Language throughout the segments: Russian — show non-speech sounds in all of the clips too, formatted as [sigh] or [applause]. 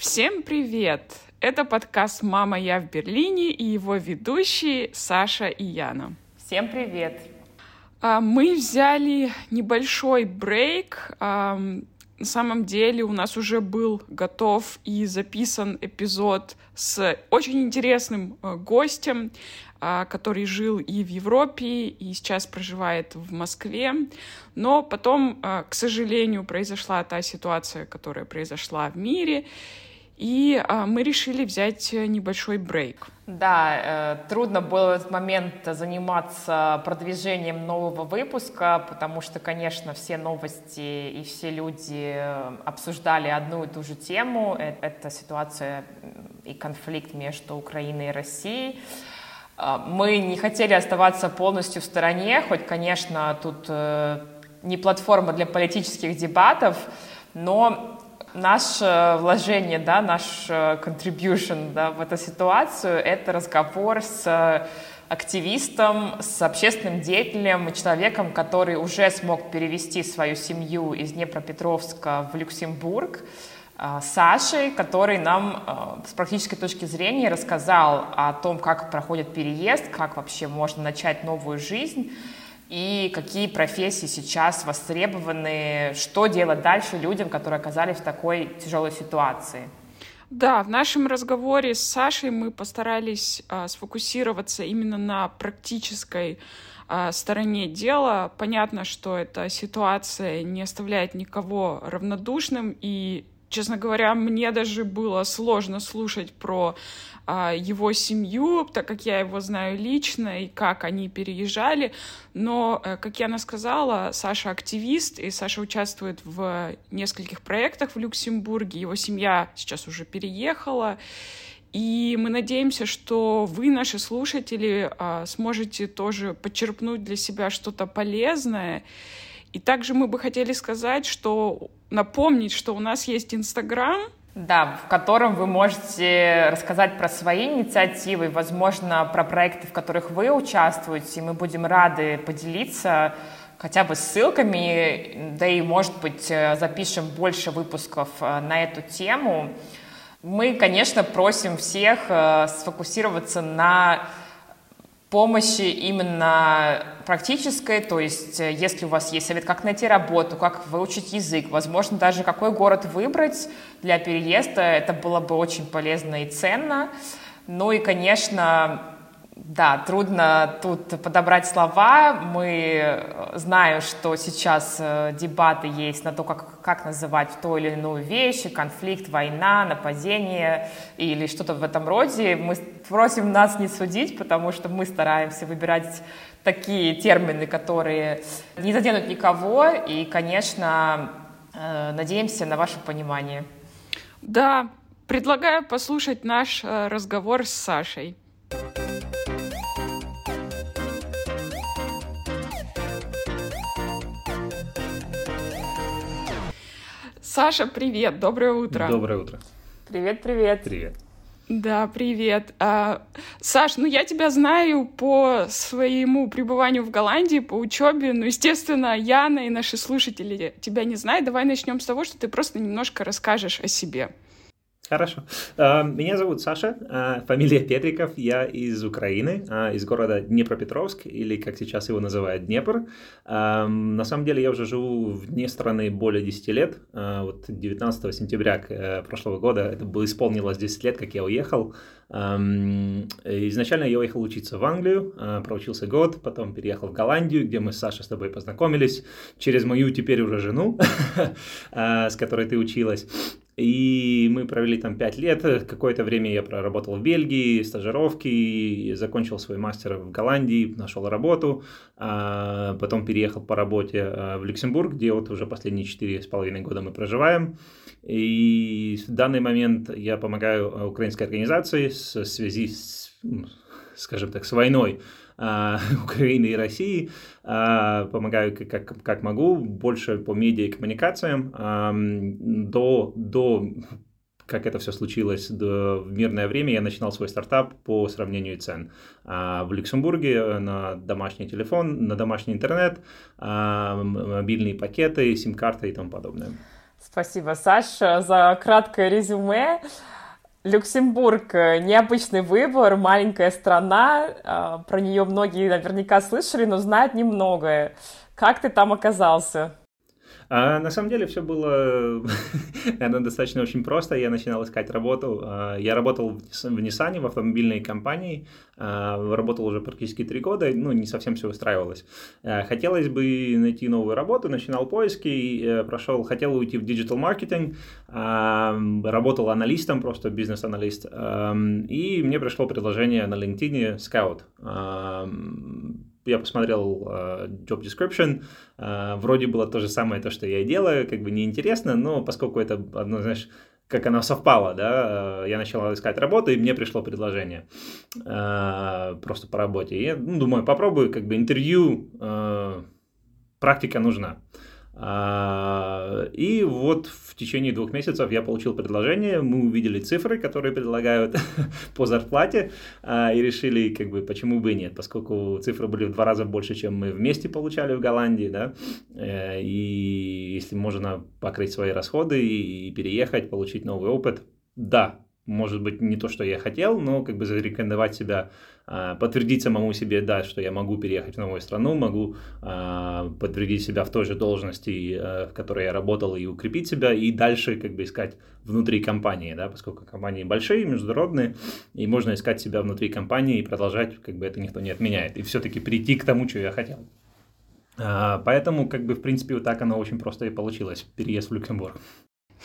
Всем привет! Это подкаст «Мама, я в Берлине» и его ведущие Саша и Яна. Всем привет! А, мы взяли небольшой брейк. А, на самом деле у нас уже был готов и записан эпизод с очень интересным а, гостем, который жил и в Европе, и сейчас проживает в Москве. Но потом, к сожалению, произошла та ситуация, которая произошла в мире, и а, мы решили взять э, небольшой брейк. Да, э, трудно было в этот момент заниматься продвижением нового выпуска, потому что, конечно, все новости и все люди э, обсуждали одну и ту же тему. Э, это ситуация и конфликт между Украиной и Россией. Э, мы не хотели оставаться полностью в стороне, хоть, конечно, тут э, не платформа для политических дебатов, но Наше вложение, да, наш э, contribution да, в эту ситуацию — это разговор с активистом, с общественным деятелем человеком, который уже смог перевести свою семью из Днепропетровска в Люксембург, э, Сашей, который нам э, с практической точки зрения рассказал о том, как проходит переезд, как вообще можно начать новую жизнь, и какие профессии сейчас востребованы, что делать дальше людям, которые оказались в такой тяжелой ситуации. Да, в нашем разговоре с Сашей мы постарались а, сфокусироваться именно на практической а, стороне дела. Понятно, что эта ситуация не оставляет никого равнодушным, и честно говоря, мне даже было сложно слушать про а, его семью, так как я его знаю лично и как они переезжали. Но, э, как Яна сказала, Саша активист, и Саша участвует в нескольких проектах в Люксембурге. Его семья сейчас уже переехала. И мы надеемся, что вы, наши слушатели, а, сможете тоже подчерпнуть для себя что-то полезное. И также мы бы хотели сказать, что напомнить, что у нас есть Инстаграм, да, в котором вы можете рассказать про свои инициативы, возможно, про проекты, в которых вы участвуете. Мы будем рады поделиться хотя бы ссылками, да и, может быть, запишем больше выпусков э, на эту тему. Мы, конечно, просим всех э, сфокусироваться на помощи именно практической, то есть э, если у вас есть совет, как найти работу, как выучить язык, возможно, даже какой город выбрать для переезда, это было бы очень полезно и ценно. Ну и, конечно, да, трудно тут подобрать слова. Мы э, знаем, что сейчас э, дебаты есть на то, как, как называть ту или иную вещь, конфликт, война, нападение или что-то в этом роде. Мы просим нас не судить, потому что мы стараемся выбирать такие термины, которые не заденут никого. И, конечно, э, надеемся на ваше понимание. Да, предлагаю послушать наш разговор с Сашей. Саша, привет, доброе утро. Доброе утро. Привет, привет. Привет. Да, привет. А, Саш, ну я тебя знаю по своему пребыванию в Голландии, по учебе. Ну, естественно, Яна и наши слушатели тебя не знают. Давай начнем с того, что ты просто немножко расскажешь о себе. Хорошо. А, меня зовут Саша, а, фамилия Петриков, я из Украины, а, из города Днепропетровск, или как сейчас его называют, Днепр. На самом деле я уже живу вне страны более 10 лет. Вот 19 сентября э, прошлого года это было исполнилось 10 лет, как я уехал. Изначально я уехал учиться в Англию, проучился год, потом переехал в Голландию, где мы с Сашей с тобой познакомились, через мою теперь уже жену, [laughs] с которой ты училась. И мы провели там пять лет. Какое-то время я проработал в Бельгии, стажировки, закончил свой мастер в Голландии, нашел работу, а потом переехал по работе а, в Люксембург, где вот уже последние четыре с половиной года мы проживаем. И в данный момент я помогаю украинской организации в связи с, скажем так, с войной а, [laughs] Украины и России. А, помогаю как, как могу, больше по медиа и коммуникациям. До, до как это все случилось в мирное время, я начинал свой стартап по сравнению цен. А, в Люксембурге на домашний телефон, на домашний интернет, мобильные пакеты, сим-карты и тому подобное. Спасибо, Саша, за краткое резюме. Люксембург э, — необычный выбор, маленькая страна, а, про нее многие наверняка слышали, но знают немногое. Как ты там оказался? А, на самом деле все было, [laughs] наверное, достаточно очень просто. Я начинал искать работу. А, я работал в Nissan, в автомобильной компании. А, работал уже практически три года, ну, не совсем все устраивалось. Хотелось бы найти новую работу, начинал поиски, э, прошел, хотел уйти в digital маркетинг, работал аналистом, просто бизнес-аналист. И мне пришло предложение на LinkedIn scout я посмотрел uh, job description, uh, вроде было то же самое, то, что я и делаю, как бы неинтересно, но поскольку это одно, знаешь, как оно совпало, да, я начал искать работу, и мне пришло предложение uh, просто по работе. И я ну, думаю, попробую, как бы интервью, uh, практика нужна. А, и вот в течение двух месяцев я получил предложение, мы увидели цифры, которые предлагают [laughs] по зарплате, а, и решили, как бы, почему бы и нет, поскольку цифры были в два раза больше, чем мы вместе получали в Голландии, да, э, и если можно покрыть свои расходы и переехать, получить новый опыт, да, может быть, не то, что я хотел, но как бы зарекомендовать себя, а, подтвердить самому себе, да, что я могу переехать в новую страну, могу а, подтвердить себя в той же должности, э, в которой я работал, и укрепить себя, и дальше как бы искать внутри компании, да, поскольку компании большие, международные, и можно искать себя внутри компании и продолжать, как бы это никто не отменяет, и все-таки прийти к тому, что я хотел. А, поэтому, как бы, в принципе, вот так оно очень просто и получилось, переезд в Люксембург.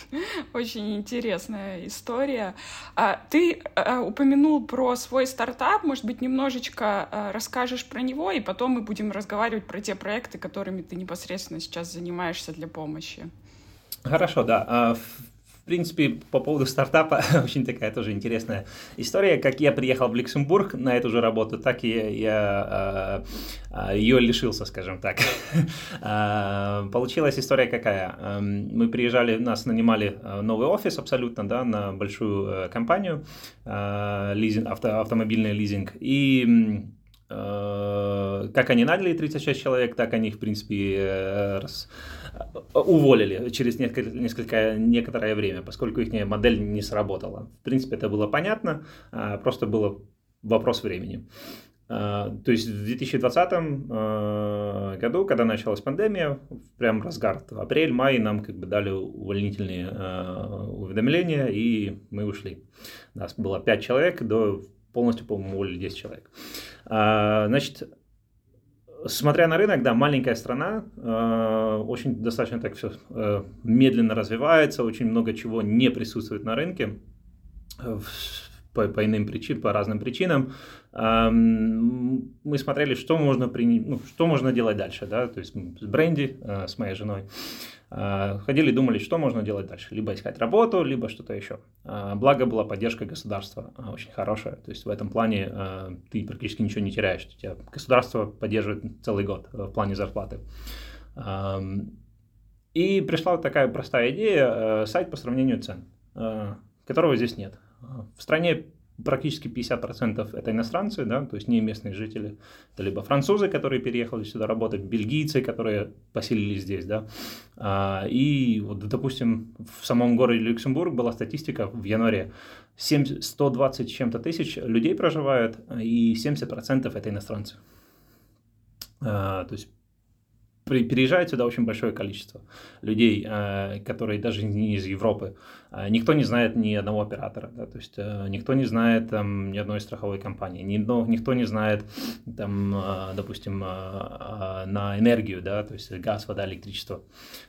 [laughs] Очень интересная история. А, ты а, упомянул про свой стартап, может быть, немножечко а, расскажешь про него, и потом мы будем разговаривать про те проекты, которыми ты непосредственно сейчас занимаешься для помощи. Хорошо, да. Принципе, по поводу стартапа, [laughs] очень такая тоже интересная история. Как я приехал в Люксембург на эту же работу, так и я, я э, ее лишился, скажем так. [laughs] А, получилась история какая? Эм, мы приезжали, нас нанимали э, новый офис абсолютно, да, на большую э, компанию, э, лизинг, авто, автомобильный лизинг. И как они наняли 36 человек, так они их, в принципе, раз, уволили через несколько, несколько, некоторое время, поскольку их модель не сработала. В принципе, это было понятно, а, просто было вопрос времени. А, то есть в 2020 а, году, когда началась пандемия, прям разгар, апрель, май, нам как бы дали увольнительные уведомления, и мы ушли. Нас было 5 человек, до полностью, по-моему, уволили 10 человек. Значит, Смотря на рынок, да, маленькая страна, э, очень достаточно так все э, медленно развивается, очень много чего не присутствует на рынке э, по, по иным причинам, по разным причинам. Э, мы смотрели, что можно, при, ну, что можно делать дальше, да, то есть с Бренди, э, с моей женой. А, ходили и думали, что можно делать дальше. Либо искать работу, либо что-то еще. А, благо была поддержка государства очень хорошая. То есть в этом плане ты практически ничего не теряешь. Тебя государство поддерживает целый год в плане зарплаты. И пришла такая простая идея, сайт по сравнению цен, которого здесь нет. В стране практически 50% это иностранцы, да, то есть не местные жители. Это либо французы, которые переехали сюда работать, бельгийцы, которые поселились здесь, да. А, и вот, допустим, в самом городе Люксембург была статистика в январе. 7, 120 чем-то тысяч людей проживают, и 70% это иностранцы. А, то есть переезжает сюда очень большое количество людей, э, которые даже не из Европы. Э, никто не знает ни одного оператора, да, то есть э, никто не знает там, ни одной страховой компании, ни, никто не знает, там, допустим, на энергию, да, то есть газ, вода, электричество.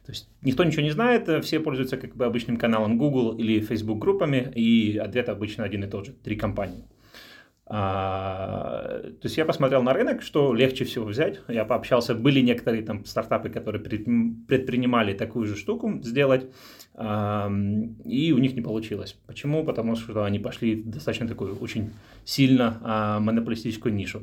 То есть никто ничего не знает, все пользуются как бы обычным каналом Google или Facebook группами, и ответ обычно один и тот же, три компании. А, то есть я посмотрел на рынок, что легче всего взять. Я пообщался, были некоторые там стартапы, которые предпринимали такую же штуку сделать, а, и у них не получилось. Почему? Потому что они пошли в достаточно такую очень сильно а, монополистическую нишу.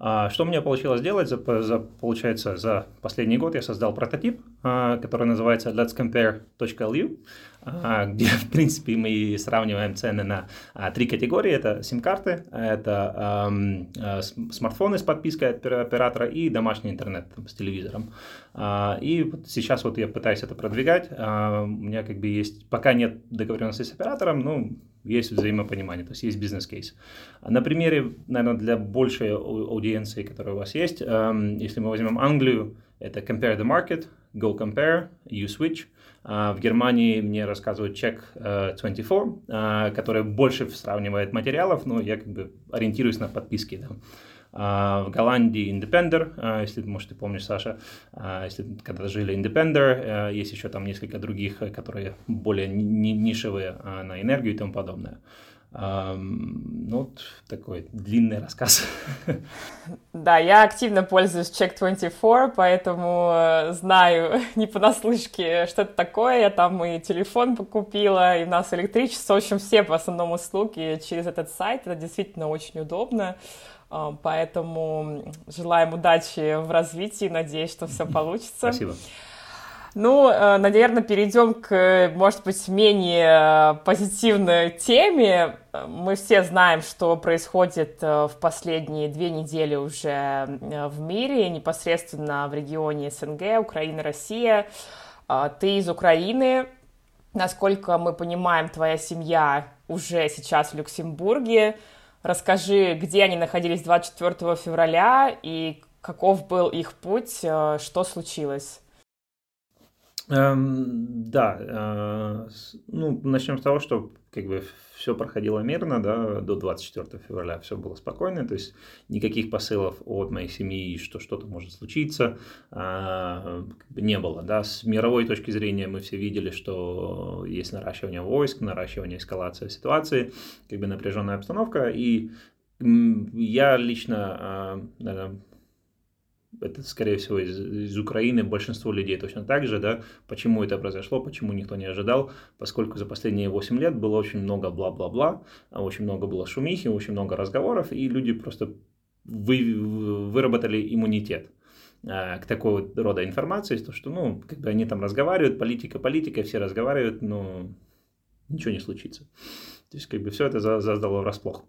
А, что мне получилось сделать? За, за, получается, за последний год я создал прототип, а, который называется Let's Compare.lu. а, где, [laughs] в принципе, мы сравниваем цены на а, три категории. Это сим-карты, это э, смартфоны с подпиской от оператора и домашний интернет там, с телевизором. А, и вот сейчас вот я пытаюсь это продвигать. У меня как бы есть, пока нет договоренности с оператором, ну, есть взаимопонимание, то есть есть бизнес-кейс. На примере, наверное, для большей аудиенции, которая у вас есть, если мы возьмем Англию, это Compare the Market, Go Compare, You Switch – а, в Германии мне рассказывают Check24, а, который больше сравнивает материалов, но я как бы ориентируюсь на подписки. Да. А, в Голландии Independer, если, может, ты помнишь, Саша, если когда жили Independer, есть еще там несколько других, которые более нишевые на энергию и тому подобное. Ну, вот такой длинный рассказ. Да, я активно пользуюсь Check24, поэтому э, знаю [laughs] не понаслышке, что это такое. Я там и телефон покупила, и у нас электричество. В общем, все по основном услуги через этот сайт. Это действительно очень удобно. А, поэтому желаем удачи в развитии. Надеюсь, что все [laughs] получится. Спасибо. Ну, э, наверное, перейдем к, может быть, менее позитивной теме. Мы все знаем, что происходит э, в последние две недели уже э, в мире, непосредственно в регионе СНГ, Украина, Россия. Ты из Украины. Насколько мы понимаем, твоя семья уже сейчас в Люксембурге. Расскажи, где они находились 24 февраля и каков был их путь, что случилось? Эм, да, э, ну, начнем с того, что как бы все проходило мирно, да, до 24 февраля все было спокойно, то есть никаких посылов от моей семьи, что что-то может случиться, э, не было, да, с мировой точки зрения мы все видели, что есть наращивание войск, наращивание эскалация ситуации, как бы напряженная обстановка, и я лично, э, наверное, это, скорее всего, из, из Украины большинство людей точно так же, да, почему это произошло, почему никто не ожидал, поскольку за последние 8 лет было очень много бла-бла-бла, очень много было шумихи, очень много разговоров, и люди просто вы, выработали иммунитет а, к такой рода информации, то, что, ну, как бы они там разговаривают, политика, политика, все разговаривают, но ничего не случится. То есть, как бы все это создало врасплох.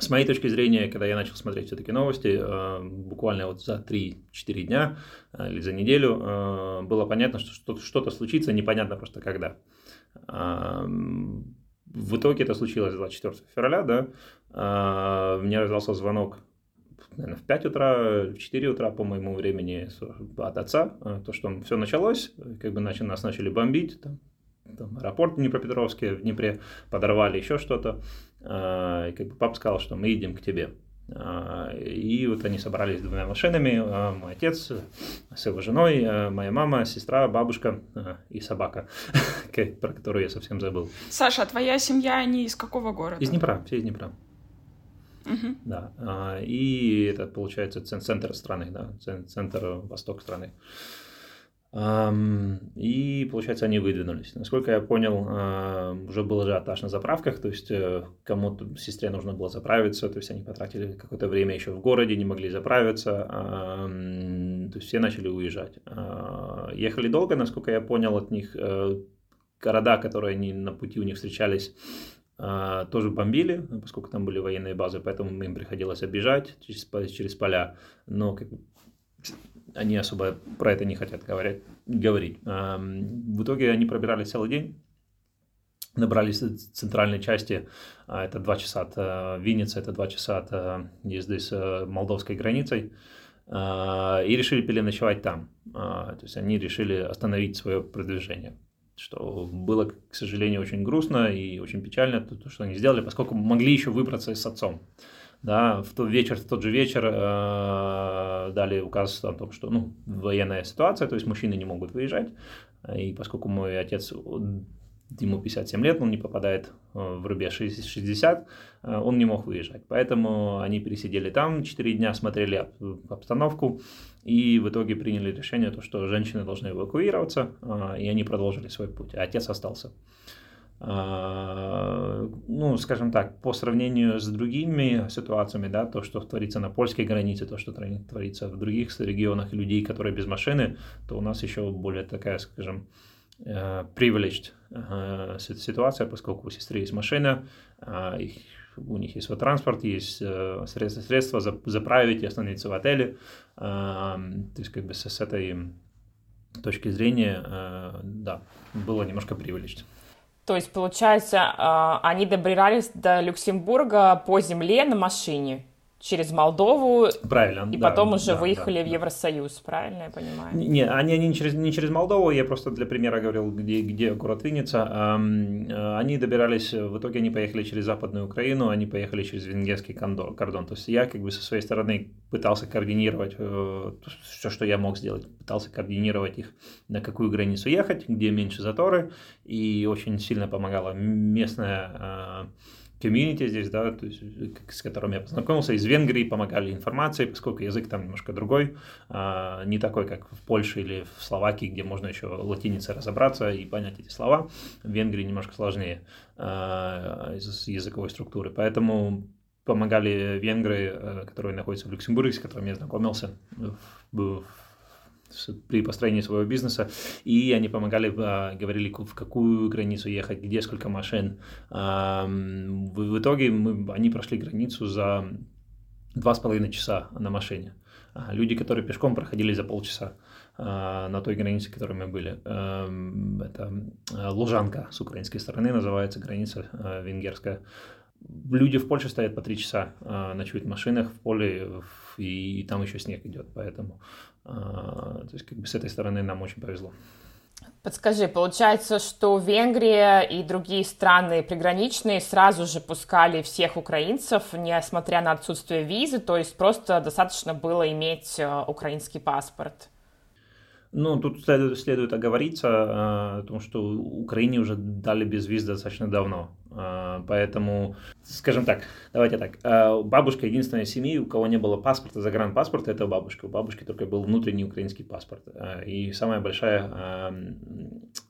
С моей точки зрения, когда я начал смотреть все-таки новости, э, буквально вот за 3-4 дня э, или за неделю э, было понятно, что что-то случится, непонятно просто когда. В итоге это случилось 24 февраля, да, мне раздался звонок наверное, в 5 утра, в 4 утра по моему времени от отца, то, что все началось, как бы начали, нас начали бомбить, там, там, аэропорт в Днепропетровске, в Днепре подорвали еще что-то. А, и как бы папа сказал, что мы едем к тебе. А, и вот они собрались двумя машинами, а, мой отец с его женой, моя мама, сестра, бабушка и собака, [laughs] про которую я совсем забыл. Саша, а твоя семья, они из какого города? Из Днепра, все из Днепра. Угу. Да, и это получается центр страны, да, центр восток страны. И, получается, они выдвинулись. Насколько я понял, уже был ажиотаж на заправках, то есть э, кому-то, сестре нужно было заправиться, то есть они потратили какое-то время еще в городе, не могли заправиться, то есть все начали уезжать. А, ехали долго, насколько я понял от них, э, города, которые они на пути у них встречались, а, тоже бомбили, поскольку там были военные базы, поэтому им приходилось обижать через, через поля. Но они особо про это не хотят говорить. говорить. В итоге они пробирали целый день, набрались центральной части, а, это два часа от э, Винницы, это два часа от э, езды с э, молдовской границей, а, и решили переночевать там. А, то есть они решили остановить свое продвижение что было, к сожалению, очень грустно и очень печально, то, что они сделали, поскольку могли еще выбраться с отцом да, в тот вечер, в тот же вечер э, дали указ о том, что ну, военная ситуация, то есть мужчины не могут выезжать, и поскольку мой отец, ему 57 лет, он не попадает э, в рубеж 60, э, он не мог выезжать, поэтому они пересидели там 4 дня, смотрели обстановку, и в итоге приняли решение, то, что женщины должны эвакуироваться, э, и они продолжили свой путь, а отец остался. А, ну, скажем так, по сравнению с другими ситуациями, да, то, что творится на польской границе, то, что творится в других регионах людей, которые без машины, то у нас еще более такая, скажем, э, privileged ситуация, поскольку у сестры есть машина, их, у них есть свой транспорт, есть средства, средства заправить и остановиться в отеле. То есть как бы с, этой точки зрения, да, было немножко привлечь. То есть, получается, они добирались до Люксембурга по земле на машине? Через Молдову. Правильно. И да, потом уже да, выехали да, в Евросоюз, правильно я понимаю? Не, они, они не, через, не через Молдову, я просто для примера говорил, где, где город Винница. Э, они добирались, в итоге они поехали через Западную Украину, они поехали через венгерский кордон. То есть я как бы со своей стороны пытался координировать э, все, что я мог сделать. Пытался координировать их, на какую границу ехать, где меньше заторы. И очень сильно помогала местная э, комьюнити здесь, да, то есть, с которым я познакомился, из Венгрии помогали информацией, поскольку язык там немножко другой, а, не такой, как в Польше или в Словакии, где можно еще латиницей разобраться и понять эти слова. В Венгрии немножко сложнее а, из языковой структуры, поэтому помогали венгры, э, которые находятся в Люксембурге, с которыми я знакомился в, при построении своего бизнеса, и они помогали, а, говорили, в какую границу ехать, где сколько машин. В итоге мы, они прошли границу за два с половиной часа на машине. А, люди, которые пешком проходили за полчаса а, на той границе, которой мы были. Это Лужанка с украинской стороны называется, граница венгерская. Люди в Польше стоят по три часа, ночуют в машинах в поле, и, и там еще снег идет, поэтому а, то есть как бы с этой стороны нам очень повезло. Подскажи, получается, что Венгрия и другие страны приграничные сразу же пускали всех украинцев, несмотря на отсутствие визы, то есть просто достаточно было иметь э, украинский паспорт? Ну, тут следует, следует оговориться э, о том, что Украине уже дали безвиз достаточно давно. Э, поэтому, скажем так, давайте так. Э, бабушка единственная семьи, у кого не было паспорта, загранпаспорта, это бабушка. У бабушки только был внутренний украинский паспорт. И самая большая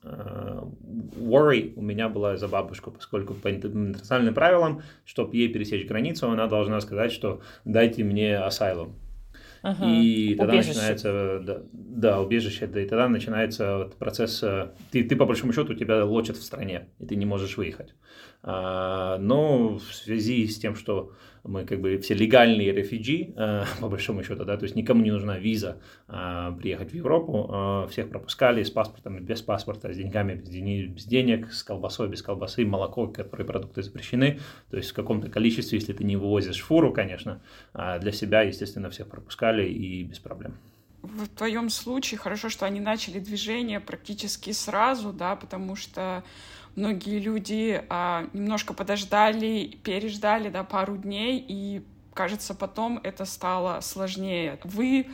worry у меня была за бабушку, поскольку по интернациональным правилам, чтобы ей пересечь границу, она должна сказать, что дайте мне асайлум. Ага. И тогда убежище. начинается, да, да, убежище, да, и тогда начинается вот процесс, э, ты, ты по большому счету тебя лочат в стране, и ты не можешь выехать. А, но в связи с тем, что мы как бы все легальные рефиджи, э, по большому счету, да, то есть никому не нужна виза а, приехать в Европу, а, всех пропускали с паспортом, без паспорта, с деньгами, без, ден... без денег, с колбасой, без колбасы, молоко, которые продукты запрещены, то есть в каком-то количестве, если ты не вывозишь фуру, конечно, а для себя, естественно, всех пропускали и без проблем. В твоем случае хорошо, что они начали движение практически сразу, да, потому что многие люди а, немножко подождали, переждали, да, пару дней, и, кажется, потом это стало сложнее. Вы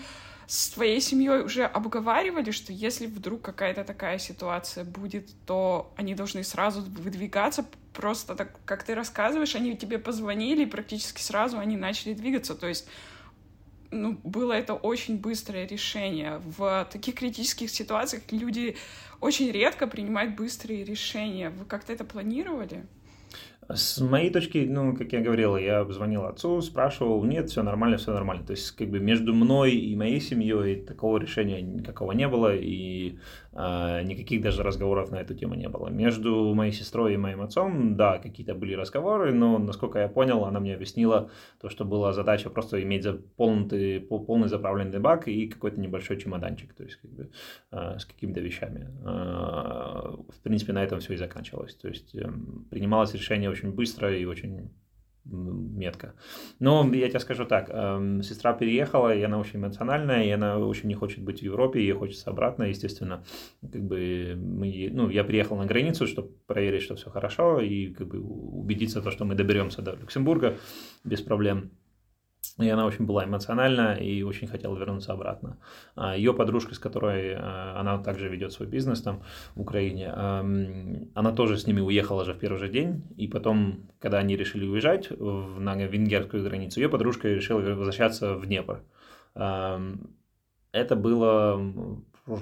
с твоей семьей уже обговаривали, что если вдруг какая-то такая ситуация будет, то они должны сразу выдвигаться, просто так, как ты рассказываешь, они тебе позвонили, и практически сразу они начали двигаться, то есть ну, было это очень быстрое решение. В таких критических ситуациях люди очень редко принимают быстрые решения. Вы как-то это планировали? С моей точки, ну, как я говорил, я звонил отцу, спрашивал, нет, все нормально, все нормально. То есть, как бы между мной и моей семьей такого решения никакого не было, и никаких даже разговоров на эту тему не было. Между моей сестрой и моим отцом, да, какие-то были разговоры, но, насколько я понял, она мне объяснила то, что была задача просто иметь заполненный, полный заправленный бак и какой-то небольшой чемоданчик, то есть, как бы, э, с какими-то вещами. Э, в принципе, на этом все и заканчивалось. То есть, э, принималось решение очень быстро и очень метко. Но я тебе скажу так, э, сестра переехала, и она очень эмоциональная, и она очень не хочет быть в Европе, ей хочется обратно, естественно. Как бы мы, ну, я приехал на границу, чтобы проверить, что все хорошо, и как бы убедиться, то, что мы доберемся до Люксембурга без проблем. И она очень была эмоциональна и очень хотела вернуться обратно. А Ее подружка, с которой э, она также ведет свой бизнес там в Украине, она тоже с ними уехала же в первый же день. И потом, когда они решили уезжать на венгерскую границу, ее подружка решила возвращаться в Днепр. Это было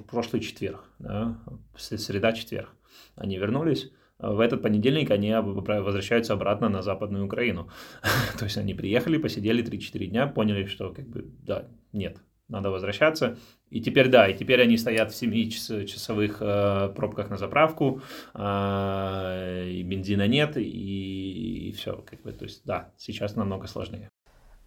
прошлый четверг, да, среда-четверг. Они вернулись в этот понедельник они возвращаются обратно на Западную Украину. [laughs] То есть они приехали, посидели 3-4 дня, поняли, что как бы, да, нет, надо возвращаться. И теперь, да, и теперь они стоят в 7-часовых э, пробках на заправку, э, и бензина нет, и, и все, как бы, то есть, да, сейчас намного сложнее.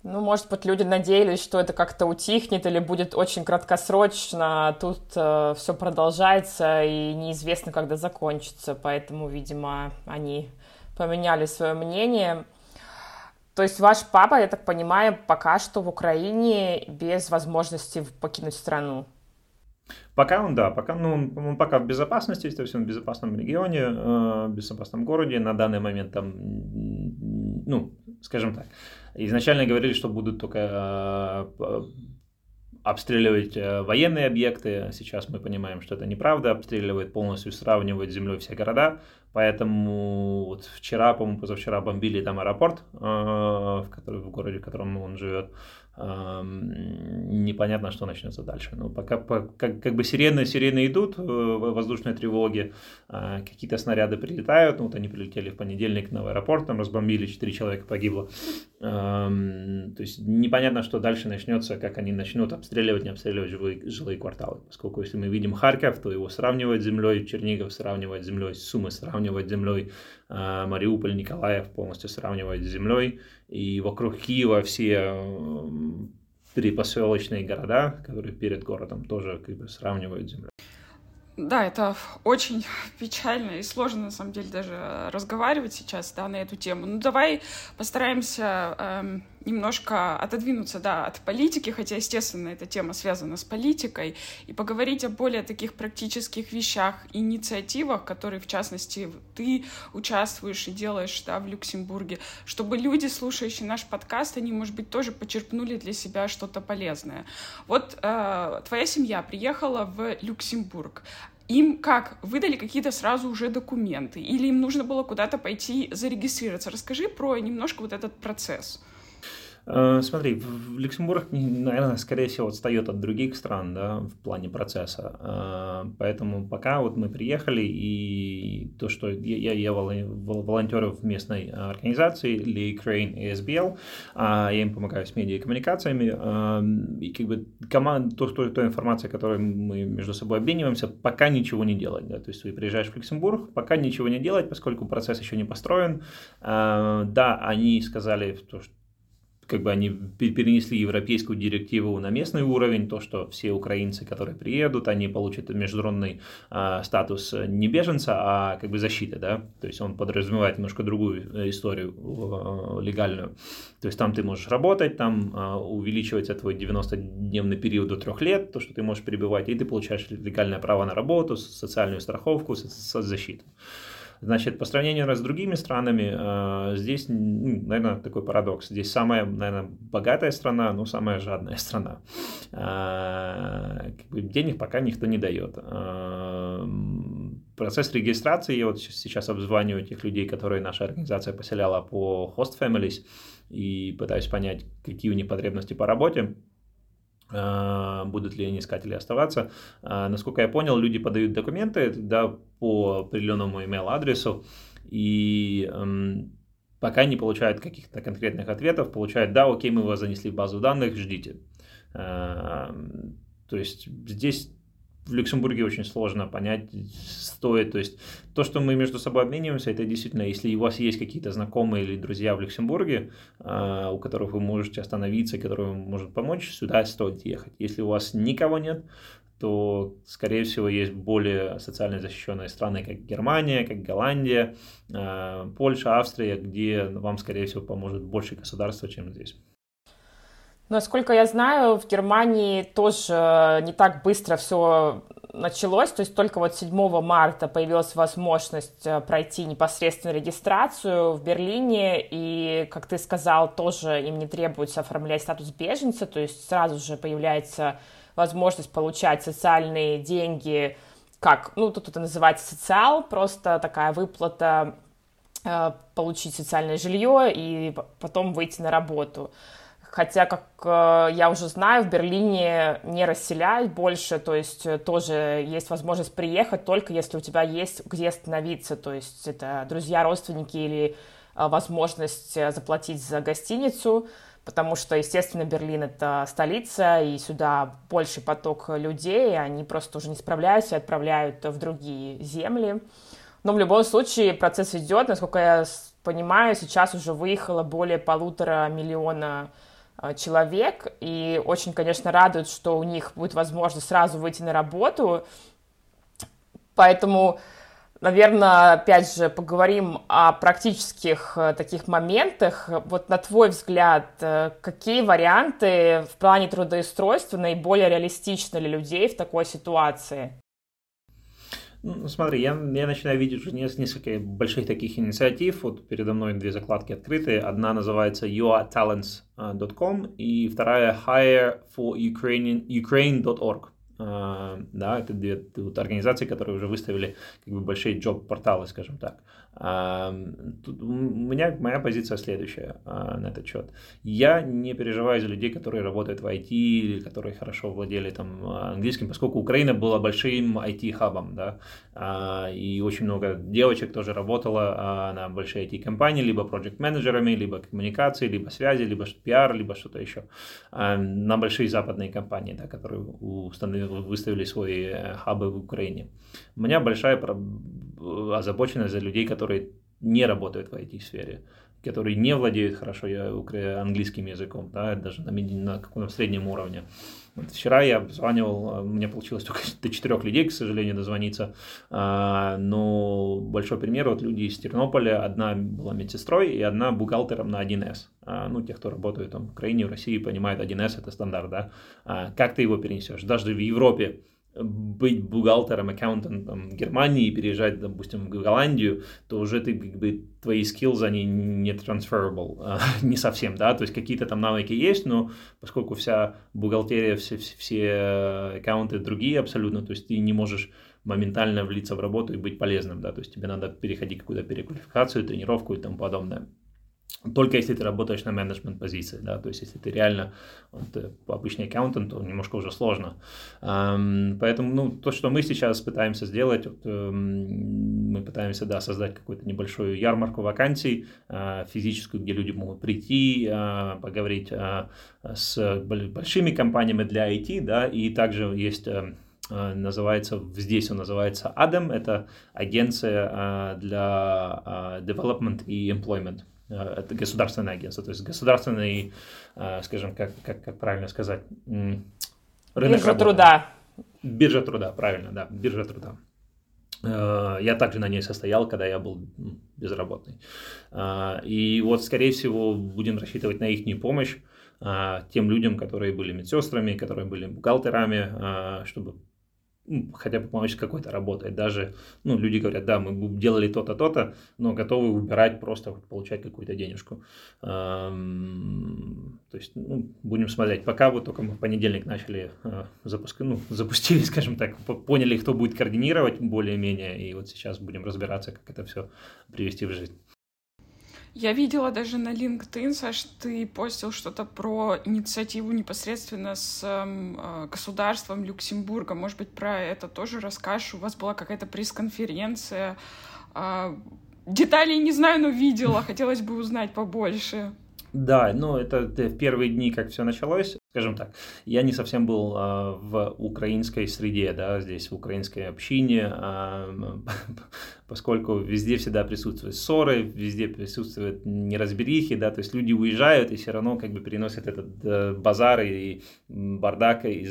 Ну, может быть, люди надеялись, что это как-то утихнет или будет очень краткосрочно, а тут э, все продолжается и неизвестно, когда закончится, поэтому, видимо, они поменяли свое мнение. То есть ваш папа, я так понимаю, пока что в Украине без возможности покинуть страну? Пока он, да, пока, ну, он пока в безопасности, то есть он в безопасном регионе, э, в безопасном городе, на данный момент там, ну, скажем так, изначально говорили, что будут только э, обстреливать э, военные объекты, сейчас мы понимаем, что это неправда, обстреливает полностью, сравнивает с землей все города, поэтому вот вчера, по-моему, позавчера бомбили там аэропорт, в, который, в городе, в котором он живет, непонятно, что начнется дальше. Но пока как, как бы сирены, сирены идут, э, воздушные тревоги, а, какие-то снаряды прилетают. Ну, вот они прилетели в понедельник на аэропорт, там разбомбили, 4 человека погибло. То есть непонятно, что дальше начнется, как они начнут обстреливать, не обстреливать жилые, жилые кварталы. Поскольку если мы видим Харьков, то его сравнивать с землей, Чернигов сравнивать с землей, Сумы сравнивать с землей, а, Мариуполь, Николаев полностью сравнивать с землей. И вокруг Киева все перепоселочные города, которые перед городом тоже как бы сравнивают с землей. Да, это очень печально и сложно, на самом деле, даже разговаривать сейчас, да, на эту тему. Ну, давай постараемся эм, немножко отодвинуться, да, от политики, хотя, естественно, эта тема связана с политикой, и поговорить о более таких практических вещах, инициативах, которые, в частности, ты участвуешь и делаешь, да, в Люксембурге, чтобы люди, слушающие наш подкаст, они, может быть, тоже почерпнули для себя что-то полезное. Вот э, твоя семья приехала в Люксембург им как, выдали какие-то сразу уже документы, или им нужно было куда-то пойти зарегистрироваться? Расскажи про немножко вот этот процесс. Э, смотри, Люксембург, наверное, скорее всего, отстает от других стран, да, в плане процесса. Э, поэтому пока вот мы приехали, и то, что я, я волонтер в местной организации, Lee Crane ASBL, а я им помогаю с медиакоммуникациями, э, и как бы команда, то, что, та информация, которой мы между собой обмениваемся, пока ничего не делать, да, то есть ты приезжаешь в Люксембург, пока ничего не делать, поскольку процесс еще не построен, да, они сказали, что как бы они перенесли европейскую директиву на местный уровень, то, что все украинцы, которые приедут, они получат международный э, статус не беженца, а как бы защиты, да, то есть он подразумевает немножко другую э, историю э, легальную. То есть там ты можешь работать, там э, увеличивается твой 90-дневный период до трех лет, то, что ты можешь перебывать, и ты получаешь легальное право на работу, социальную страховку, соцзащиту. Значит, по сравнению с другими странами, э, здесь, ну, наверное, такой парадокс. Здесь самая, наверное, богатая страна, но самая жадная [laughs] страна. Э, денег пока никто не дает. Э, процесс регистрации, я вот сейчас обзваниваю тех людей, которые наша организация поселяла по Host Families, и пытаюсь понять, какие у них потребности по работе. А, будут ли они искать или оставаться. А, насколько я понял, люди подают документы да, по определенному email адресу и пока не получают каких-то конкретных ответов, получают, да, окей, мы вас занесли в базу данных, ждите. А, то есть здесь в Люксембурге очень сложно понять, стоит. То есть то, что мы между собой обмениваемся, это действительно, если у вас есть какие-то знакомые или друзья в Люксембурге, э, у которых вы можете остановиться, которые может помочь, сюда стоит ехать. Если у вас никого нет, то, скорее всего, есть более социально защищенные страны, как Германия, как Голландия, э, Польша, Австрия, где вам, скорее всего, поможет больше государства, чем здесь. Насколько я знаю, в Германии тоже не так быстро все началось, то есть только вот 7 марта появилась возможность э, пройти непосредственно регистрацию в Берлине, и, как ты сказал, тоже им не требуется оформлять статус беженца, то есть сразу же появляется возможность получать социальные деньги, как, ну, тут это называется социал, просто такая выплата, э, получить социальное жилье и потом выйти на работу. Хотя, как э, я уже знаю, в Берлине не расселяют больше, то есть э, тоже есть возможность приехать только если у тебя есть где остановиться, то есть это друзья, родственники или э, возможность заплатить за гостиницу. потому что, естественно, Берлин — это столица, и сюда больший поток людей, и они просто уже не справляются и отправляют в другие земли. Но в любом случае процесс идет, насколько я понимаю, сейчас уже выехало более полутора миллиона человек, и очень, конечно, радует, что у них будет возможность сразу выйти на работу, поэтому Наверное, опять же, поговорим о практических э, таких моментах. Вот на твой взгляд, э, какие варианты в плане трудоустройства наиболее реалистичны для людей в такой ситуации? Ну, смотри, я, я начинаю видеть уже несколько больших таких инициатив. Вот передо мной две закладки открыты. Одна называется yourtalents.com и вторая hireforukraine.org. А, да, это две вот, организации, которые уже выставили как бы большие джоб-порталы, скажем так. Тут у меня моя позиция следующая а, на этот счет. Я не переживаю за людей, которые работают в IT или которые хорошо владели там английским, поскольку Украина была большим IT-хабом, да, а, и очень много девочек тоже работало на большие IT-компании, либо проект-менеджерами, либо коммуникации, либо связи, либо пиар, либо что-то еще, на большие западные компании, да, которые установили, выставили свои э, хабы в Украине. У меня большая озабоченность за людей, которые не работают в IT-сфере, которые не владеют хорошо английским языком, да, даже на, на каком-то среднем уровне. Вот вчера я обзванивал, а, у меня получилось только [laughs] до четырех людей, к сожалению, дозвониться, а, но большой пример, вот люди из Тернополя, одна была медсестрой и одна бухгалтером на 1С. А, ну, те, кто работает там, в Украине, в России, понимают, 1С это стандарт, да. Как ты его перенесешь? Даже в Европе быть бухгалтером, аккаунтантом в Германии и переезжать, допустим, в Голландию, то уже ты, как бы, твои skills, они не transferable, а, [laughs] не совсем, да, то есть какие-то там навыки есть, но поскольку вся бухгалтерия, все, все аккаунты другие абсолютно, то есть ты не можешь моментально влиться в работу и быть полезным, да, то есть тебе надо переходить какую-то переквалификацию, тренировку и тому подобное. Только если ты работаешь на менеджмент позиции, да, то есть если ты реально вот, э, обычный аккаунтант, то немножко уже сложно. Um, поэтому, ну, то, что мы сейчас пытаемся сделать, вот, um, мы пытаемся, да, создать какую-то небольшую ярмарку вакансий uh, физическую, где люди могут прийти, uh, поговорить uh, с большими компаниями для IT, да, и также есть называется, здесь он называется ADEM, это агенция для development и employment. Э, это государственное агентство, то есть государственный, э, скажем, как, как, как правильно сказать, рынок Биржа работы. труда. Биржа труда, правильно, да, биржа труда. Э, я также на ней состоял, когда я был безработный. И вот, скорее всего, будем рассчитывать на их помощь тем людям, которые были медсестрами, которые были бухгалтерами, чтобы ну, хотя бы помочь с какой-то работой. Даже, ну, люди говорят, да, мы делали то-то, то-то, но готовы убирать просто получать какую-то денежку. То есть, ну, будем смотреть. Пока вот только мы в понедельник начали э, запуск, ну, [laughs] запустили, скажем так, поняли, кто будет координировать более-менее, и вот сейчас будем разбираться, как это все привести в жизнь. Я видела даже на LinkedIn, Саш, ты постил что-то про инициативу непосредственно с э, государством Люксембурга. Может быть, про это тоже расскажешь? У вас была какая-то пресс-конференция. Э, деталей не знаю, но видела. Хотелось бы узнать побольше. Да, ну это в первые дни, как все началось, скажем так, я не совсем был а, в украинской среде, да, здесь в украинской общине, а, [laughs] поскольку везде всегда присутствуют ссоры, везде присутствуют неразберихи, да, то есть люди уезжают и все равно как бы переносят этот э, базар и бардак из,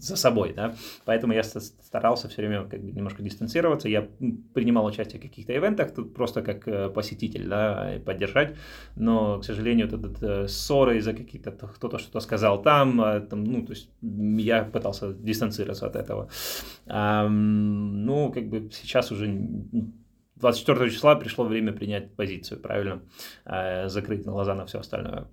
за собой, да, поэтому я старался все время как бы немножко дистанцироваться, я принимал участие в каких-то ивентах, тут просто как э, посетитель, да, поддержать, но, к сожалению, вот этот э, ссоры из-за каких-то, кто-то что-то сказал там, там, ну, то есть я пытался дистанцироваться от этого. Ну, как бы сейчас уже 24 числа пришло время принять позицию, правильно? Э, закрыть глаза на все остальное.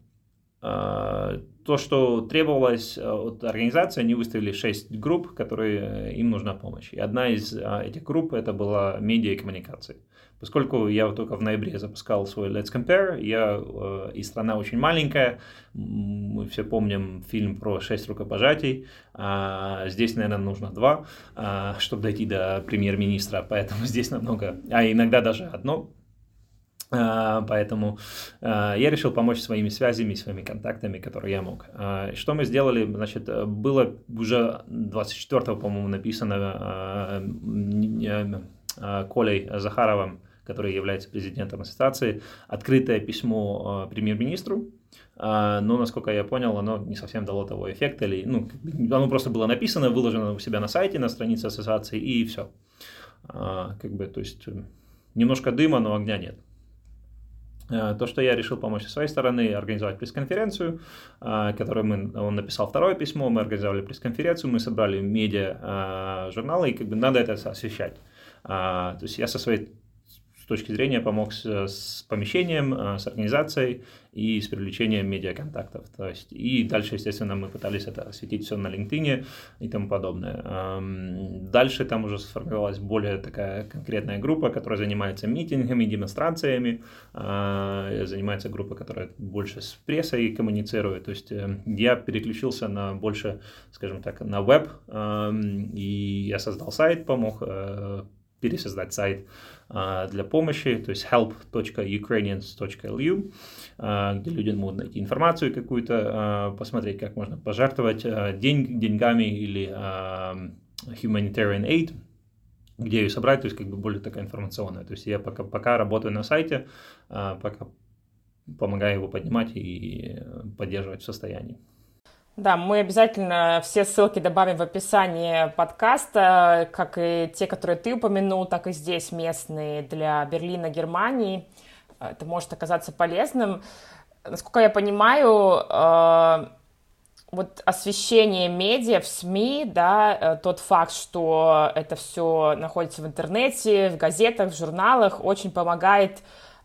Э, то, что требовалось э, от организации, они выставили 6 групп, которые им нужна помощь. И одна из этих групп это была медиа и коммуникации. Поскольку я только в ноябре запускал свой Let's Compare, я, э, и страна очень маленькая, мы все помним фильм про шесть рукопожатий, а здесь, наверное, нужно два, чтобы дойти до премьер-министра, поэтому [laughs] здесь намного, а иногда даже одно, Поэтому я решил помочь своими связями, своими контактами, которые я мог. Что мы сделали? Значит, было уже 24-го, по-моему, написано Колей Захаровым, который является президентом ассоциации, открытое письмо премьер-министру, но, насколько я понял, оно не совсем дало того эффекта, или, ну, оно просто было написано, выложено у себя на сайте, на странице ассоциации, и все. Как бы, то есть, немножко дыма, но огня нет. Э, то, что я решил помочь со своей стороны, организовать пресс-конференцию, э, которую мы, он написал второе письмо, мы организовали пресс-конференцию, мы собрали медиа э, журналы, и как бы надо это освещать. То есть я со своей с точки зрения помог с, с помещением, э, с организацией и с привлечением медиаконтактов. То есть, и дальше, естественно, мы пытались это осветить все на LinkedIn и тому подобное. Эм, дальше там уже сформировалась более такая конкретная группа, которая занимается митингами, демонстрациями, э, занимается группа, которая больше с прессой коммуницирует. То есть э, я переключился на больше, скажем так, на веб, эм, и я создал сайт, помог пересоздать сайт для помощи, то есть help.ukrainians.lu, а, где люди могут найти информацию какую-то, а, посмотреть, как можно пожертвовать день, деньгами или humanitarian aid, где ее собрать, то есть как бы более такая информационная. То есть я пока, пока работаю на сайте, пока помогаю его поднимать и поддерживать в состоянии. Да, мы обязательно все ссылки добавим в описании подкаста, как и те, которые ты упомянул, так и здесь местные для Берлина, Германии. Это может оказаться полезным. Насколько я понимаю, э, вот освещение медиа в СМИ, да, э, тот факт, что это все находится в интернете, в газетах, в журналах, очень помогает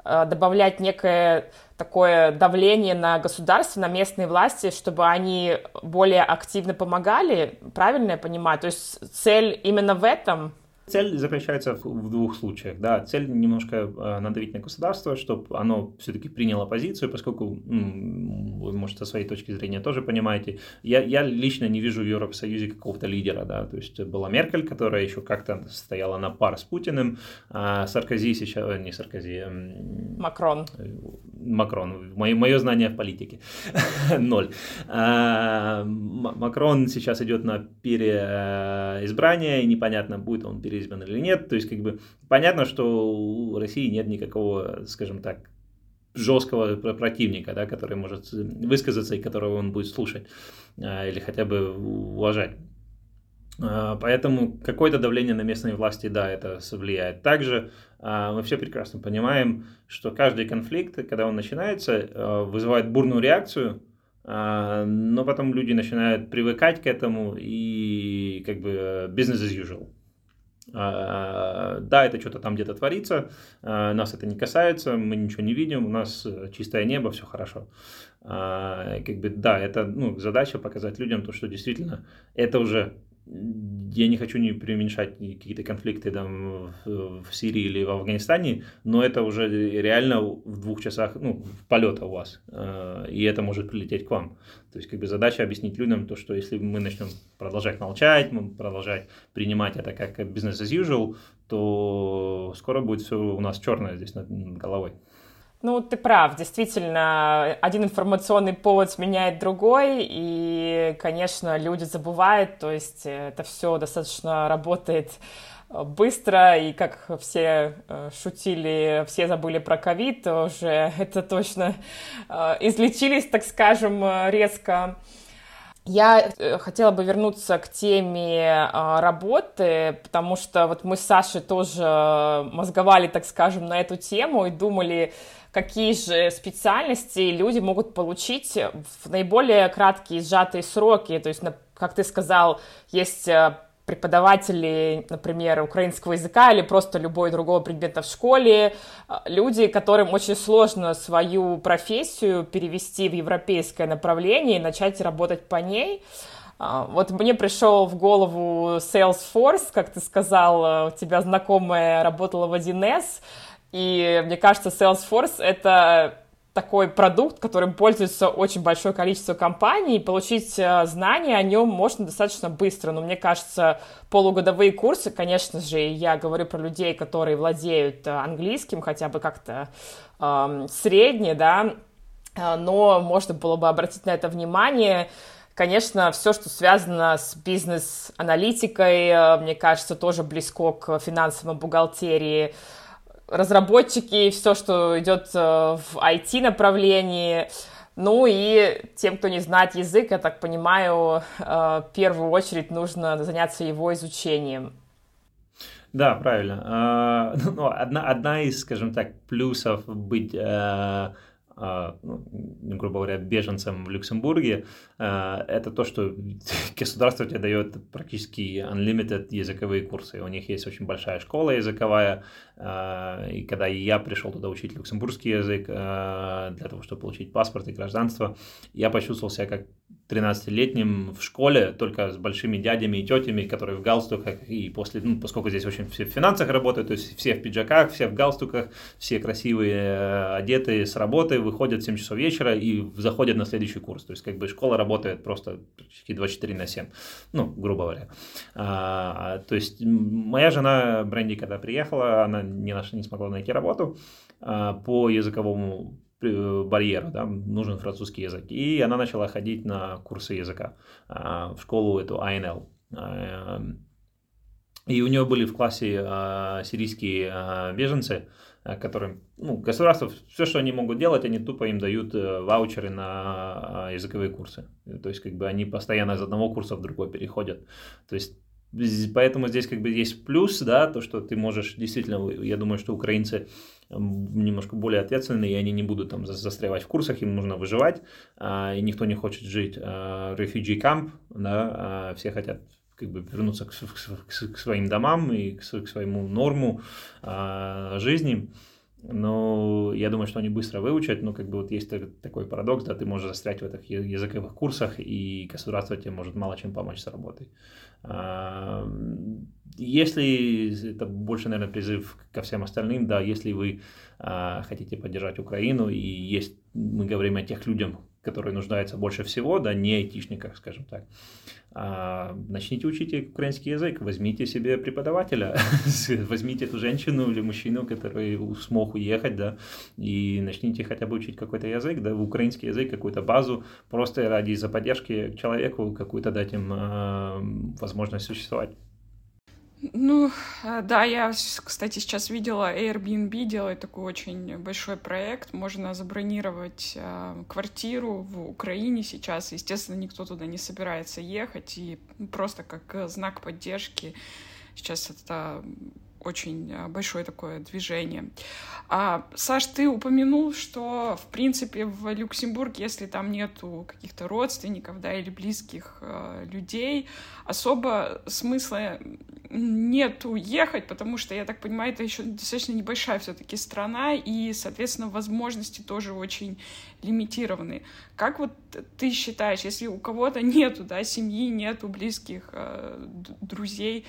добавлять некое такое давление на государство, на местные власти, чтобы они более активно помогали, правильно я понимаю? То есть цель именно в этом? Цель заключается в двух случаях. Да, цель немножко э, надавить на государство, чтобы оно все-таки приняло позицию, поскольку вы, может, со своей точки зрения тоже понимаете, я, я лично не вижу в Евросоюзе какого-то лидера, да, то есть была Меркель, которая еще как-то стояла на пар с Путиным, а Саркози сейчас, э, не Саркози, Макрон. Макрон, мое, мое знание в политике, [laughs] ноль. А, Макрон сейчас идет на переизбрание, и непонятно, будет он переизбран избран или нет. То есть, как бы, понятно, что у России нет никакого, скажем так, жесткого противника, да, который может высказаться и которого он будет слушать а, или хотя бы уважать. А, поэтому какое-то давление на местные власти, да, это влияет. Также а, мы все прекрасно понимаем, что каждый конфликт, когда он начинается, вызывает бурную реакцию, но потом люди начинают привыкать к этому и как бы business as usual. А, да, это что-то там где-то творится, а, нас это не касается, мы ничего не видим, у нас чистое небо, все хорошо. А, как бы, да, это ну, задача показать людям то, что действительно это уже я не хочу не преуменьшать какие-то конфликты там в, в Сирии или в Афганистане, но это уже реально в двух часах ну, полета у вас, э, и это может прилететь к вам. То есть как бы задача объяснить людям то, что если мы начнем продолжать молчать, мы продолжать принимать это как business as usual, то скоро будет все у нас черное здесь над головой. Ну, ты прав, действительно, один информационный повод сменяет другой, и, конечно, люди забывают, то есть это все достаточно работает э, быстро, и как все э, шутили, все забыли про ковид, уже [laughs] это точно э, излечились, так скажем, резко. Я хотела бы вернуться к теме работы, потому что вот мы с Сашей тоже мозговали, так скажем, на эту тему и думали, какие же специальности люди могут получить в наиболее краткие сжатые сроки. То есть, как ты сказал, есть э, преподаватели, например, украинского языка или просто любой другого предмета в школе, э, люди, которым очень сложно свою профессию перевести в европейское направление и начать работать по ней. Э, вот мне пришел в голову Salesforce, как ты сказал, у тебя знакомая работала в 1С, и мне кажется, Salesforce — это такой продукт, которым пользуется очень большое количество компаний, и получить э, знания о нем можно достаточно быстро. Но мне кажется, полугодовые курсы, конечно же, я говорю про людей, которые владеют э, английским хотя бы как-то э, средне, да, э, но можно было бы обратить на это внимание. Конечно, все, что связано с бизнес-аналитикой, мне кажется, тоже близко к финансовой бухгалтерии разработчики, все, что идет э, в IT-направлении. Ну и тем, кто не знает язык, я так понимаю, э, в первую очередь нужно заняться его изучением. Да, правильно. А, [laughs] ну, одна, одна из, скажем так, плюсов быть э, грубо говоря, беженцам в Люксембурге, а, это то, что [laughs] государство тебе дает практически unlimited языковые курсы. У них есть очень большая школа языковая, а, и когда я пришел туда учить люксембургский язык для того, чтобы получить паспорт и гражданство, я почувствовал себя как 13-летним в школе, только с большими дядями и тетями, которые в галстуках, и после, ну, поскольку здесь очень все в финансах работают, то есть все в пиджаках, все в галстуках, все красивые, э, одетые с работы, выходят в 7 часов вечера и заходят на следующий курс. То есть как бы школа работает просто практически 24 на 7, ну, грубо говоря. А, то есть моя жена Бренди, когда приехала, она не, наш, не смогла найти работу а, по языковому барьера, да, нужен французский язык. И она начала ходить на курсы языка а, в школу эту АНЛ. А, и у нее были в классе а, сирийские беженцы, которым, ну, государство, все, что они могут делать, они тупо им дают э, ваучеры на языковые курсы. То есть, как бы они постоянно из одного курса в другой переходят. То есть, Поэтому здесь как бы есть плюс, да, то, что ты можешь, действительно, я думаю, что украинцы немножко более ответственные, и они не будут там застревать в курсах, им нужно выживать, а, и никто не хочет жить а, refugee camp, да, а, все хотят как бы вернуться к, к, к своим домам и к, к своему норму жизни. Но я думаю, что они быстро выучат, но как бы вот есть такой парадокс, да, ты можешь застрять в этих языковых курсах, и государство тебе может мало чем помочь с работой. Если это больше, наверное, призыв ко всем остальным, да, если вы а, хотите поддержать Украину, и есть, мы говорим о тех людях, которые нуждаются больше всего, да, не айтишниках, скажем так, а, начните учить украинский язык, возьмите себе преподавателя, [laughs] возьмите эту женщину или мужчину, который смог уехать, да, и начните хотя бы учить какой-то язык, да, украинский язык, какую-то базу, просто ради за поддержки человеку какую-то дать им э, возможность существовать. Ну, э, да, я, кстати, сейчас видела, Airbnb делает такой очень большой проект. Можно забронировать э, квартиру в Украине сейчас. Естественно, никто туда не собирается ехать. И просто как знак поддержки сейчас это очень э, большое такое движение. А, Саш, ты упомянул, что, в принципе, в Люксембурге, если там нету каких-то родственников, да, или близких э, людей, особо смысла нету ехать, потому что, я так понимаю, это еще достаточно небольшая все-таки страна, и, соответственно, возможности тоже очень лимитированы. Как вот ты считаешь, если у кого-то нету, да, семьи, нету близких э, друзей,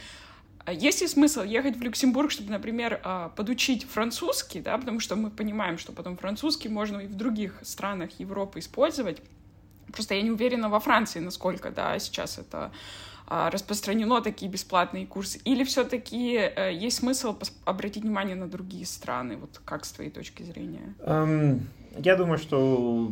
есть ли смысл ехать в Люксембург, чтобы, например, а, подучить французский, да, потому что мы понимаем, что потом французский можно и в других странах Европы использовать. Просто я не уверена во Франции, насколько, да, сейчас это а, распространено, такие бесплатные курсы. Или все-таки э, есть смысл обратить внимание на другие страны, вот как с твоей точки зрения? Um, я думаю, что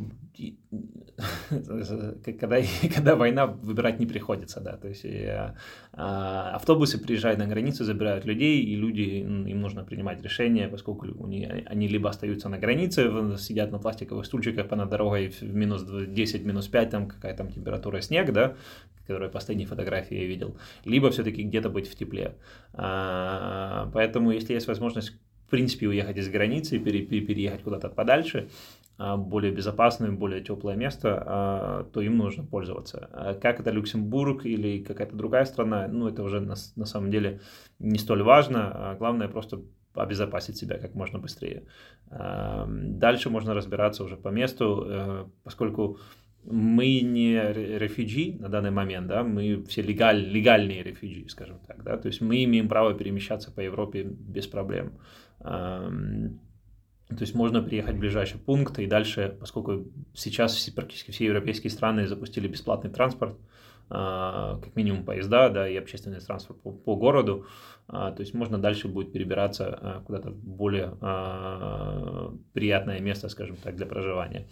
когда, [laughs] когда война, выбирать не приходится, да, то есть э, а, автобусы приезжают на границу, забирают людей, и люди, им нужно принимать решения, поскольку они, они либо остаются на границе, сидят на пластиковых стульчиках по над дорогой в минус 10, минус 5, там какая там температура, снег, да, которую последней фотографии я видел, либо все-таки где-то быть в тепле. А, поэтому, если есть возможность в принципе, уехать из границы и пере, переехать куда-то подальше, а, более безопасное, более теплое место, а, то им нужно пользоваться. А как это Люксембург или какая-то другая страна, ну, это уже на, на самом деле не столь важно. Главное просто обезопасить себя как можно быстрее. Дальше можно разбираться уже по месту, э, поскольку мы не рефюджи на данный момент, да, мы все легаль, легальные рефюджи, скажем так, да, то есть мы имеем право перемещаться по Европе без проблем. То есть можно приехать в ближайший пункт и дальше, поскольку сейчас все, практически все европейские страны запустили бесплатный транспорт, а, как минимум поезда, да, и общественный транспорт по, по городу, то есть можно дальше будет перебираться а, куда-то в более а, приятное место, скажем так, для проживания.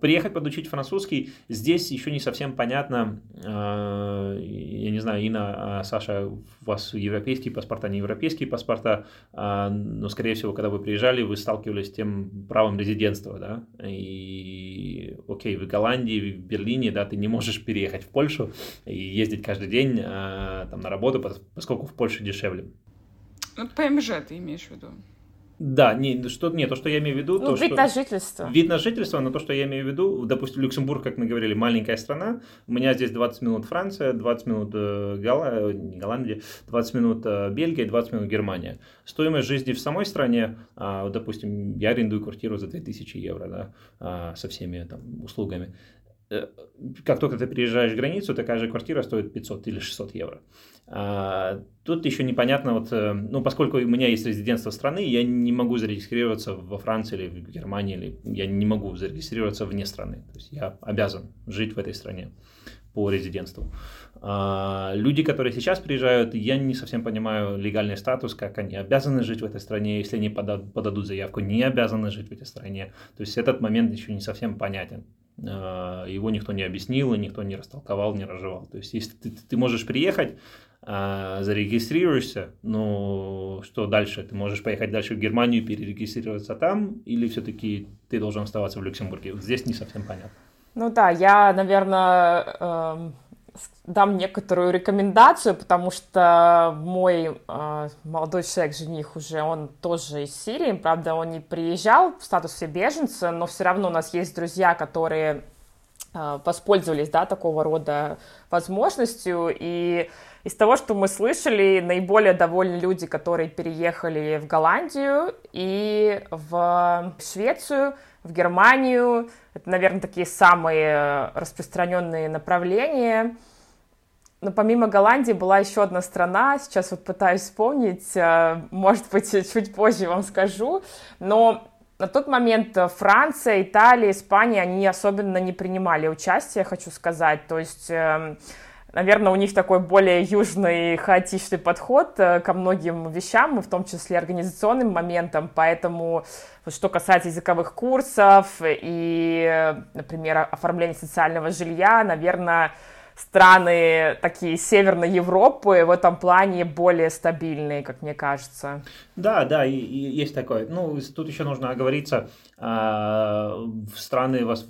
Приехать подучить французский, здесь еще не совсем понятно, я не знаю, Инна, Саша, у вас европейские паспорта, не европейские паспорта, но, скорее всего, когда вы приезжали, вы сталкивались с тем правом резидентства, да, и, окей, в Голландии, в Берлине, да, ты не можешь переехать в Польшу и ездить каждый день там на работу, поскольку в Польше дешевле дешевле. Ну, ПМЖ ты имеешь в виду? Да, не, что, не, то, что я имею в виду... Ну, то, вид что... на жительство. Вид на жительство, но то, что я имею в виду, допустим, Люксембург, как мы говорили, маленькая страна, у меня здесь 20 минут Франция, 20 минут э, Голла... не Голландия, 20 минут э, Бельгия, 20 минут Германия. Стоимость жизни в самой стране, э, допустим, я арендую квартиру за 2000 евро, да, э, со всеми там услугами. Э, как только ты приезжаешь в границу, такая же квартира стоит 500 или 600 евро. А, тут еще непонятно, вот, э, ну, поскольку у меня есть резидентство страны, я не могу зарегистрироваться во Франции или в Германии, или я не могу зарегистрироваться вне страны. То есть я обязан жить в этой стране по резидентству. А, люди, которые сейчас приезжают, я не совсем понимаю легальный статус, как они обязаны жить в этой стране, если они подадут заявку, не обязаны жить в этой стране. То есть этот момент еще не совсем понятен. А, его никто не объяснил, никто не растолковал, не разжевал. То есть если ты, ты можешь приехать, а, зарегистрируешься, ну что дальше? Ты можешь поехать дальше в Германию, перерегистрироваться там, или все-таки ты должен оставаться в Люксембурге? Вот здесь не совсем понятно. Ну да, я, наверное, э, дам некоторую рекомендацию, потому что мой э, молодой человек, жених уже, он тоже из Сирии, правда, он не приезжал в статусе беженца, но все равно у нас есть друзья, которые э, воспользовались, да, такого рода возможностью, и из того, что мы слышали, наиболее довольны люди, которые переехали в Голландию и в Швецию, в Германию. Это, наверное, такие самые распространенные направления. Но помимо Голландии была еще одна страна, сейчас вот пытаюсь вспомнить, э, может быть, чуть позже вам скажу, но на тот момент Франция, Италия, Испания, они особенно не принимали участие, хочу сказать, то есть эм, Наверное, у них такой более южный, хаотичный подход э, ко многим вещам, в том числе организационным моментам, поэтому что касается языковых курсов и, например, оформления социального жилья, наверное, страны такие Северной Европы в этом плане более стабильные, как мне кажется. Да, да, и, и есть такое. Ну, тут еще нужно оговориться, э, страны вас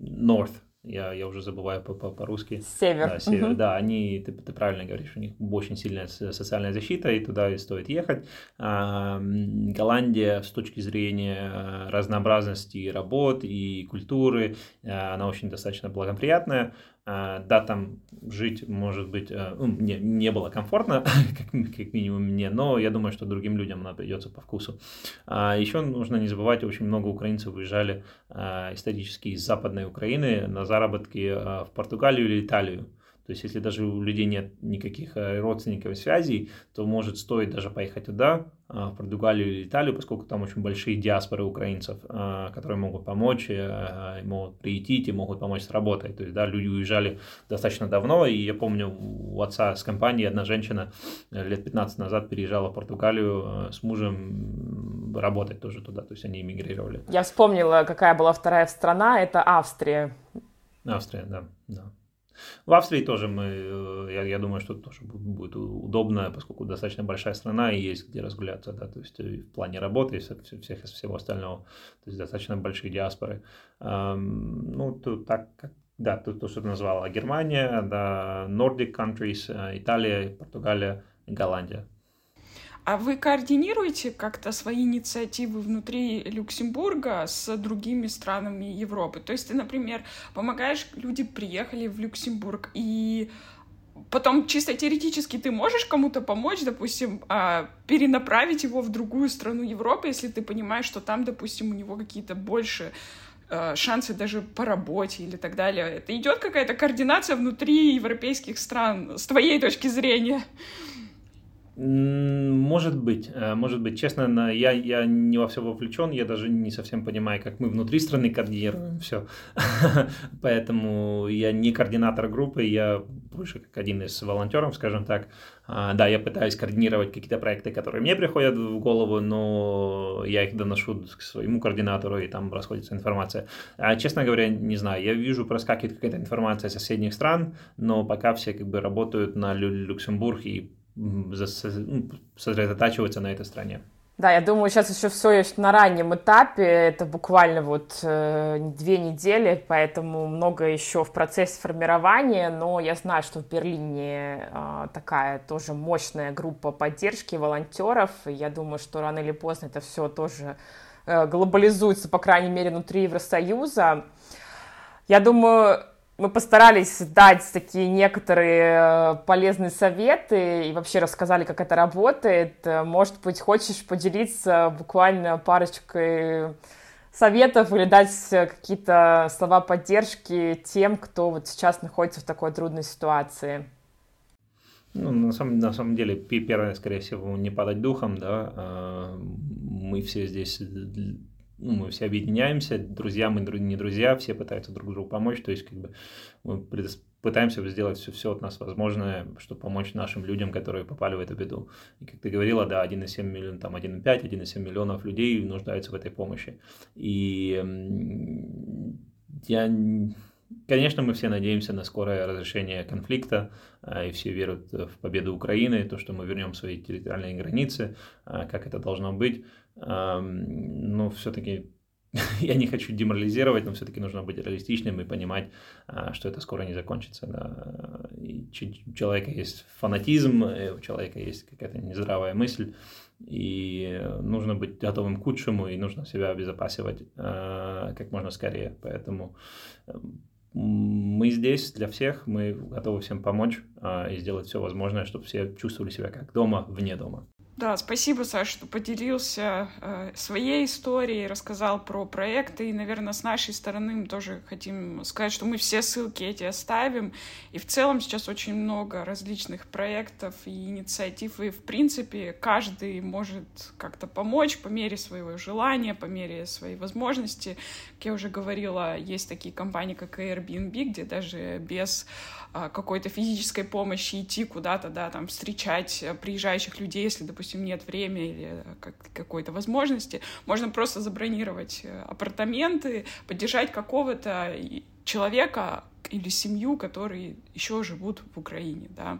North, я, я уже забываю по-русски. Север. Да, север, угу. да, они, ты, ты правильно говоришь, у них очень сильная социальная защита, и туда и стоит ехать. А, Голландия с точки зрения э, разнообразности работ и культуры, э, она очень достаточно благоприятная. А, да, там жить, может быть, э, ну, мне не было комфортно, [laughs] как, как минимум мне, но я думаю, что другим людям она придется по вкусу. А еще нужно не забывать, очень много украинцев уезжали а, исторически из Западной Украины на заработки в Португалию или Италию. То есть, если даже у людей нет никаких э, родственников и связей, то может стоить даже поехать туда, а, в Португалию или Италию, поскольку там очень большие диаспоры украинцев, а, которые могут помочь, э, могут приютить и могут помочь с работой. То есть, да, люди уезжали достаточно давно, и я помню, у отца с компании одна женщина э, лет 15 назад переезжала в Португалию с мужем работать тоже туда, то есть они эмигрировали. Я вспомнила, какая была вторая страна, это Австрия. Австрия, да, да. В Австрии тоже мы, э, я, я думаю, что тоже будет удобно, поскольку достаточно большая страна и есть где разгуляться, да, то есть в плане работы и всех, всех, всего остального, то есть достаточно большие диаспоры. Ну, тут так, да, тут то, что ты назвала, Германия, да, Nordic countries, э, Италия, Португалия, Голландия. А вы координируете как-то свои инициативы внутри Люксембурга с другими странами Европы? То есть ты, например, помогаешь, люди приехали в Люксембург, и потом чисто теоретически ты можешь кому-то помочь, допустим, а, перенаправить его в другую страну Европы, если ты понимаешь, что там, допустим, у него какие-то больше а, шансы даже по работе или так далее. Это идет какая-то координация внутри европейских стран, с твоей точки зрения? Может быть, э, может быть. Честно, я, я не во все вовлечен, я даже не совсем понимаю, как мы внутри страны координируем все. [laughs] Поэтому я не координатор группы, я больше как один из волонтеров, скажем так. А, да, я пытаюсь координировать какие-то проекты, которые мне приходят в голову, но я их доношу к своему координатору, и там расходится информация. А, честно говоря, не знаю, я вижу, проскакивает какая-то информация из соседних стран, но пока все как бы работают на Люксембург и сосредотачиваться на этой стране. Да, я думаю, сейчас еще все есть на раннем этапе, это буквально вот э, две недели, поэтому много еще в процессе формирования, но я знаю, что в Берлине э, такая тоже мощная группа поддержки волонтеров, и я думаю, что рано или поздно это все тоже э, глобализуется, по крайней мере, внутри Евросоюза. Я думаю, мы постарались дать такие некоторые э, полезные советы и вообще рассказали, как это работает. Может быть, хочешь поделиться буквально парочкой советов или дать какие-то слова поддержки тем, кто вот сейчас находится в такой трудной ситуации? Ну, на самом, на самом деле, первое, скорее всего, не падать духом, да, мы все здесь ну, мы все объединяемся, друзья мы не друзья, все пытаются друг другу помочь, то есть как бы мы пытаемся сделать все, все от нас возможное, чтобы помочь нашим людям, которые попали в эту беду. И как ты говорила, да, 1,7 миллиона, там 1,5, 1,7 миллионов людей нуждаются в этой помощи. И я Конечно, мы все надеемся на скорое разрешение конфликта, а, и все верят в победу Украины, то, что мы вернем свои территориальные границы, а, как это должно быть. Но все-таки [laughs] я не хочу деморализировать, но все-таки нужно быть реалистичным и понимать, а, что это скоро не закончится. Да. У человека есть фанатизм, у человека есть какая-то нездравая мысль, и нужно быть готовым к худшему, и нужно себя обезопасивать как можно скорее. Поэтому мы здесь для всех, мы готовы всем помочь а, и сделать все возможное, чтобы все чувствовали себя как дома, вне дома. Да, спасибо, Саша, что поделился э, своей историей, рассказал про проекты. И, наверное, с нашей стороны мы тоже хотим сказать, что мы все ссылки эти оставим. И в целом сейчас очень много различных проектов и инициатив. И, в принципе, каждый может как-то помочь по мере своего желания, по мере своей возможности. Как я уже говорила, есть такие компании, как Airbnb, где даже без какой-то физической помощи идти куда-то, да, там, встречать э, приезжающих людей, если, допустим, нет времени или э, как какой-то возможности. Можно просто забронировать э, апартаменты, поддержать какого-то человека или семью, которые еще живут в Украине, да.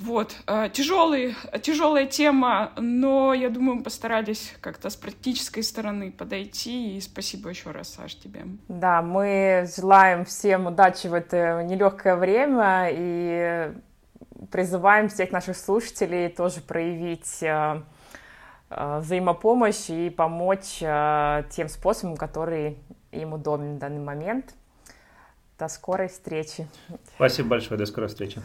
Вот, э, тяжелый, тяжелая тема, но я думаю, мы постарались как-то с практической стороны подойти. И спасибо еще раз, Саш, тебе. Да, мы желаем всем удачи в это нелегкое время и призываем всех наших слушателей тоже проявить э, э, взаимопомощь и помочь тем способом, который им удобен в данный момент. До скорой встречи. Спасибо большое, до скорой встречи.